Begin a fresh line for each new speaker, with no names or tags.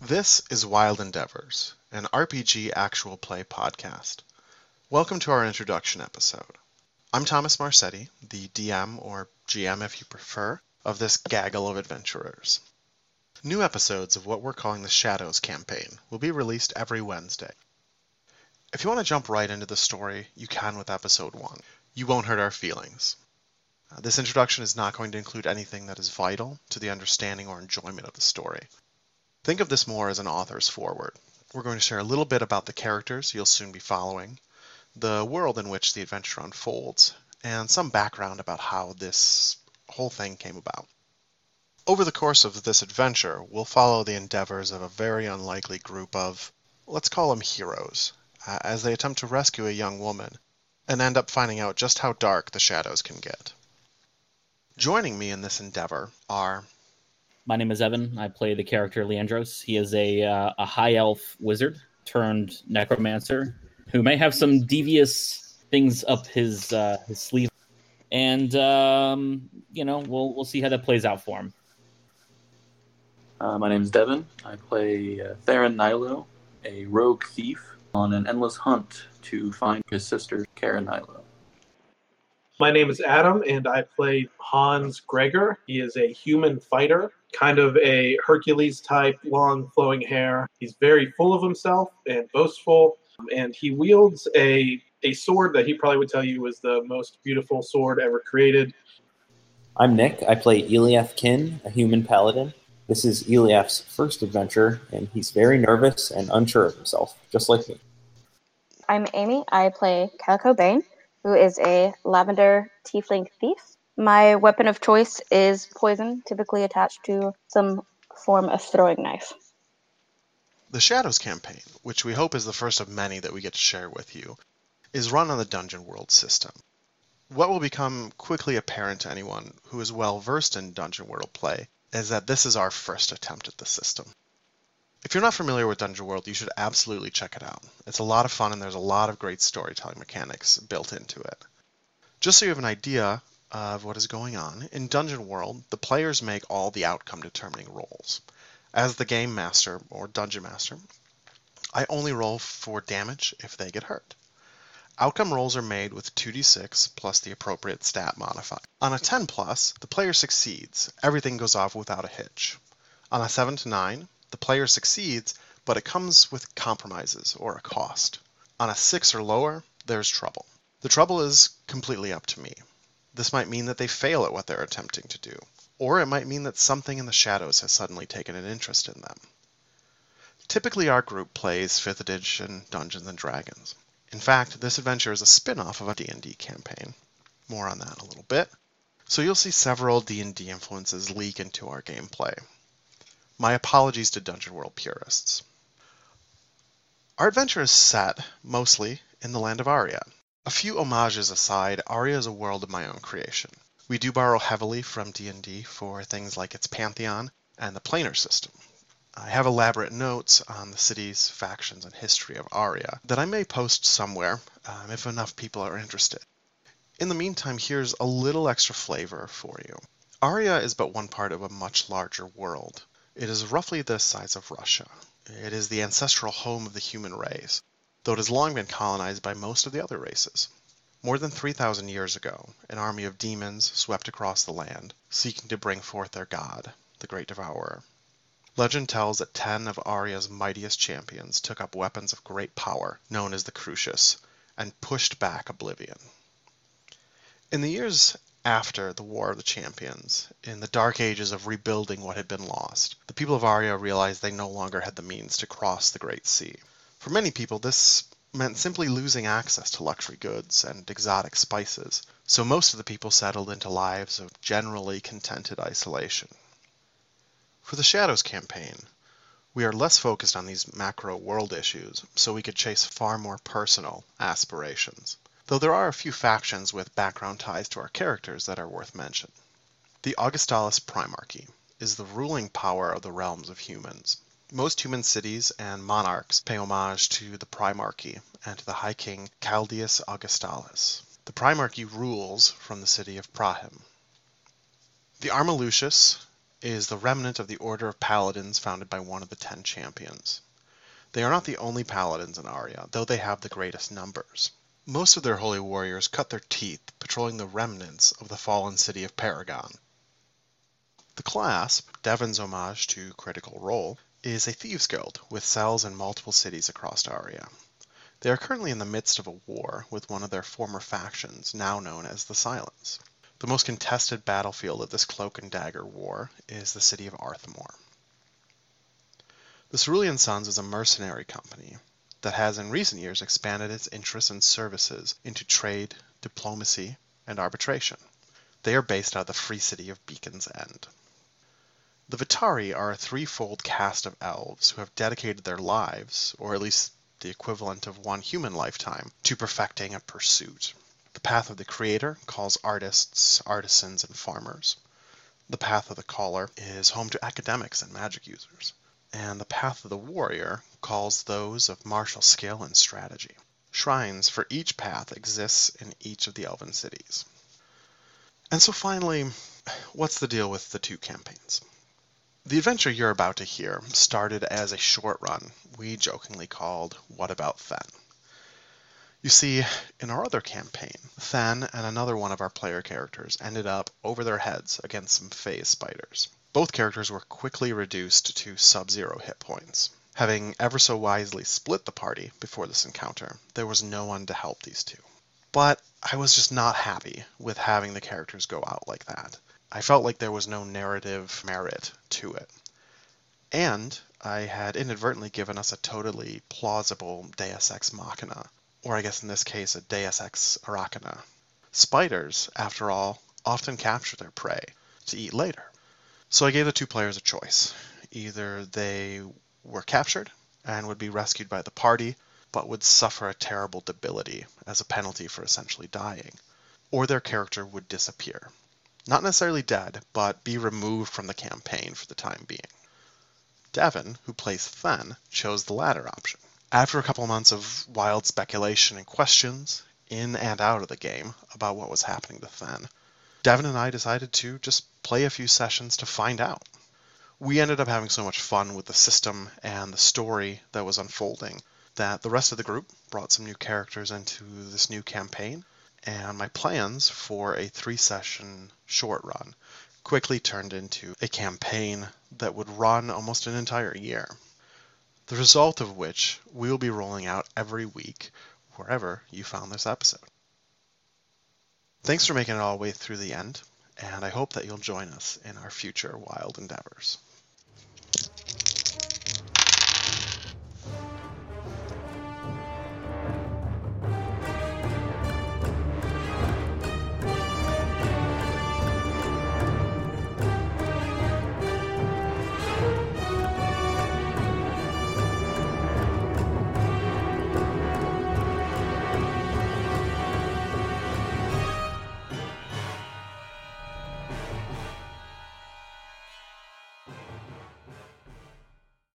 This is Wild Endeavors, an RPG actual play podcast. Welcome to our introduction episode. I'm Thomas Marsetti, the DM, or GM if you prefer, of this gaggle of adventurers. New episodes of what we're calling the Shadows campaign will be released every Wednesday. If you want to jump right into the story, you can with episode 1. You won't hurt our feelings. Uh, this introduction is not going to include anything that is vital to the understanding or enjoyment of the story. Think of this more as an author's foreword. We're going to share a little bit about the characters you'll soon be following, the world in which the adventure unfolds, and some background about how this whole thing came about. Over the course of this adventure, we'll follow the endeavors of a very unlikely group of, let's call them heroes, uh, as they attempt to rescue a young woman and end up finding out just how dark the shadows can get. Joining me in this endeavor are
my name is Evan. I play the character Leandros. He is a uh, a high elf wizard turned necromancer who may have some devious things up his uh, his sleeve, and um, you know we'll we'll see how that plays out for him.
Uh, my name is Devin. I play uh, Theron Nilo, a rogue thief on an endless hunt to find his sister, Karen Nilo.
My name is Adam, and I play Hans Gregor. He is a human fighter, kind of a Hercules type, long flowing hair. He's very full of himself and boastful, and he wields a a sword that he probably would tell you is the most beautiful sword ever created.
I'm Nick. I play Eliath Kin, a human paladin. This is Eliath's first adventure, and he's very nervous and unsure of himself, just like me.
I'm Amy. I play Calico Bane who is a lavender tiefling thief. My weapon of choice is poison, typically attached to some form of throwing knife.
The Shadows campaign, which we hope is the first of many that we get to share with you, is run on the Dungeon World system. What will become quickly apparent to anyone who is well versed in Dungeon World play is that this is our first attempt at the system. If you're not familiar with Dungeon World, you should absolutely check it out. It's a lot of fun and there's a lot of great storytelling mechanics built into it. Just so you have an idea of what is going on, in Dungeon World, the players make all the outcome determining rolls. As the game master or dungeon master, I only roll for damage if they get hurt. Outcome rolls are made with 2d6 plus the appropriate stat modifier. On a 10 plus, the player succeeds. Everything goes off without a hitch. On a 7 to 9, the player succeeds, but it comes with compromises or a cost. On a 6 or lower, there's trouble. The trouble is completely up to me. This might mean that they fail at what they're attempting to do, or it might mean that something in the shadows has suddenly taken an interest in them. Typically, our group plays 5th edition Dungeons and Dragons. In fact, this adventure is a spin-off of a D&D campaign. More on that in a little bit. So you'll see several D&D influences leak into our gameplay. My apologies to Dungeon World purists. Our adventure is set, mostly, in the land of Aria. A few homages aside, Aria is a world of my own creation. We do borrow heavily from D&D for things like its pantheon and the planar system. I have elaborate notes on the cities, factions, and history of Aria that I may post somewhere um, if enough people are interested. In the meantime, here's a little extra flavor for you. Aria is but one part of a much larger world. It is roughly the size of Russia. It is the ancestral home of the human race, though it has long been colonized by most of the other races. More than 3,000 years ago, an army of demons swept across the land, seeking to bring forth their god, the Great Devourer. Legend tells that ten of Aria's mightiest champions took up weapons of great power, known as the Crucius, and pushed back oblivion. In the years after the War of the Champions, in the dark ages of rebuilding what had been lost, the people of Arya realized they no longer had the means to cross the Great Sea. For many people, this meant simply losing access to luxury goods and exotic spices, so most of the people settled into lives of generally contented isolation. For the Shadows campaign, we are less focused on these macro world issues, so we could chase far more personal aspirations though there are a few factions with background ties to our characters that are worth mention. The Augustalis Primarchy is the ruling power of the realms of humans. Most human cities and monarchs pay homage to the Primarchy and to the High King Chaldeus Augustalis. The Primarchy rules from the city of Prahim. The Arma Lucis is the remnant of the Order of Paladins founded by one of the Ten Champions. They are not the only paladins in Aria, though they have the greatest numbers. Most of their holy warriors cut their teeth patrolling the remnants of the fallen city of Paragon. The Clasp, Devon's homage to Critical Role, is a thieves' guild with cells in multiple cities across Aria. They are currently in the midst of a war with one of their former factions, now known as the Silence. The most contested battlefield of this cloak and dagger war is the city of Arthemore. The Cerulean Sons is a mercenary company that has in recent years expanded its interests and services into trade, diplomacy, and arbitration. They are based out of the free city of Beacon's End. The Vitari are a threefold caste of elves who have dedicated their lives, or at least the equivalent of one human lifetime, to perfecting a pursuit. The path of the creator calls artists, artisans, and farmers. The path of the caller is home to academics and magic users. And the path of the warrior calls those of martial skill and strategy. Shrines for each path exists in each of the elven cities. And so finally, what's the deal with the two campaigns? The adventure you're about to hear started as a short run we jokingly called What About Then? You see, in our other campaign, Then and another one of our player characters ended up over their heads against some phase spiders. Both characters were quickly reduced to sub zero hit points. Having ever so wisely split the party before this encounter, there was no one to help these two. But I was just not happy with having the characters go out like that. I felt like there was no narrative merit to it. And I had inadvertently given us a totally plausible Deus Ex Machina, or I guess in this case a Deus Ex Arachina. Spiders, after all, often capture their prey to eat later. So I gave the two players a choice. Either they were captured and would be rescued by the party, but would suffer a terrible debility as a penalty for essentially dying, or their character would disappear not necessarily dead, but be removed from the campaign for the time being. Devon, who plays Then, chose the latter option. After a couple months of wild speculation and questions, in and out of the game, about what was happening to Then, Devon and I decided to just play a few sessions to find out. We ended up having so much fun with the system and the story that was unfolding that the rest of the group brought some new characters into this new campaign, and my plans for a three session short run quickly turned into a campaign that would run almost an entire year. The result of which we will be rolling out every week wherever you found this episode. Thanks for making it all the way through the end, and I hope that you'll join us in our future wild endeavors.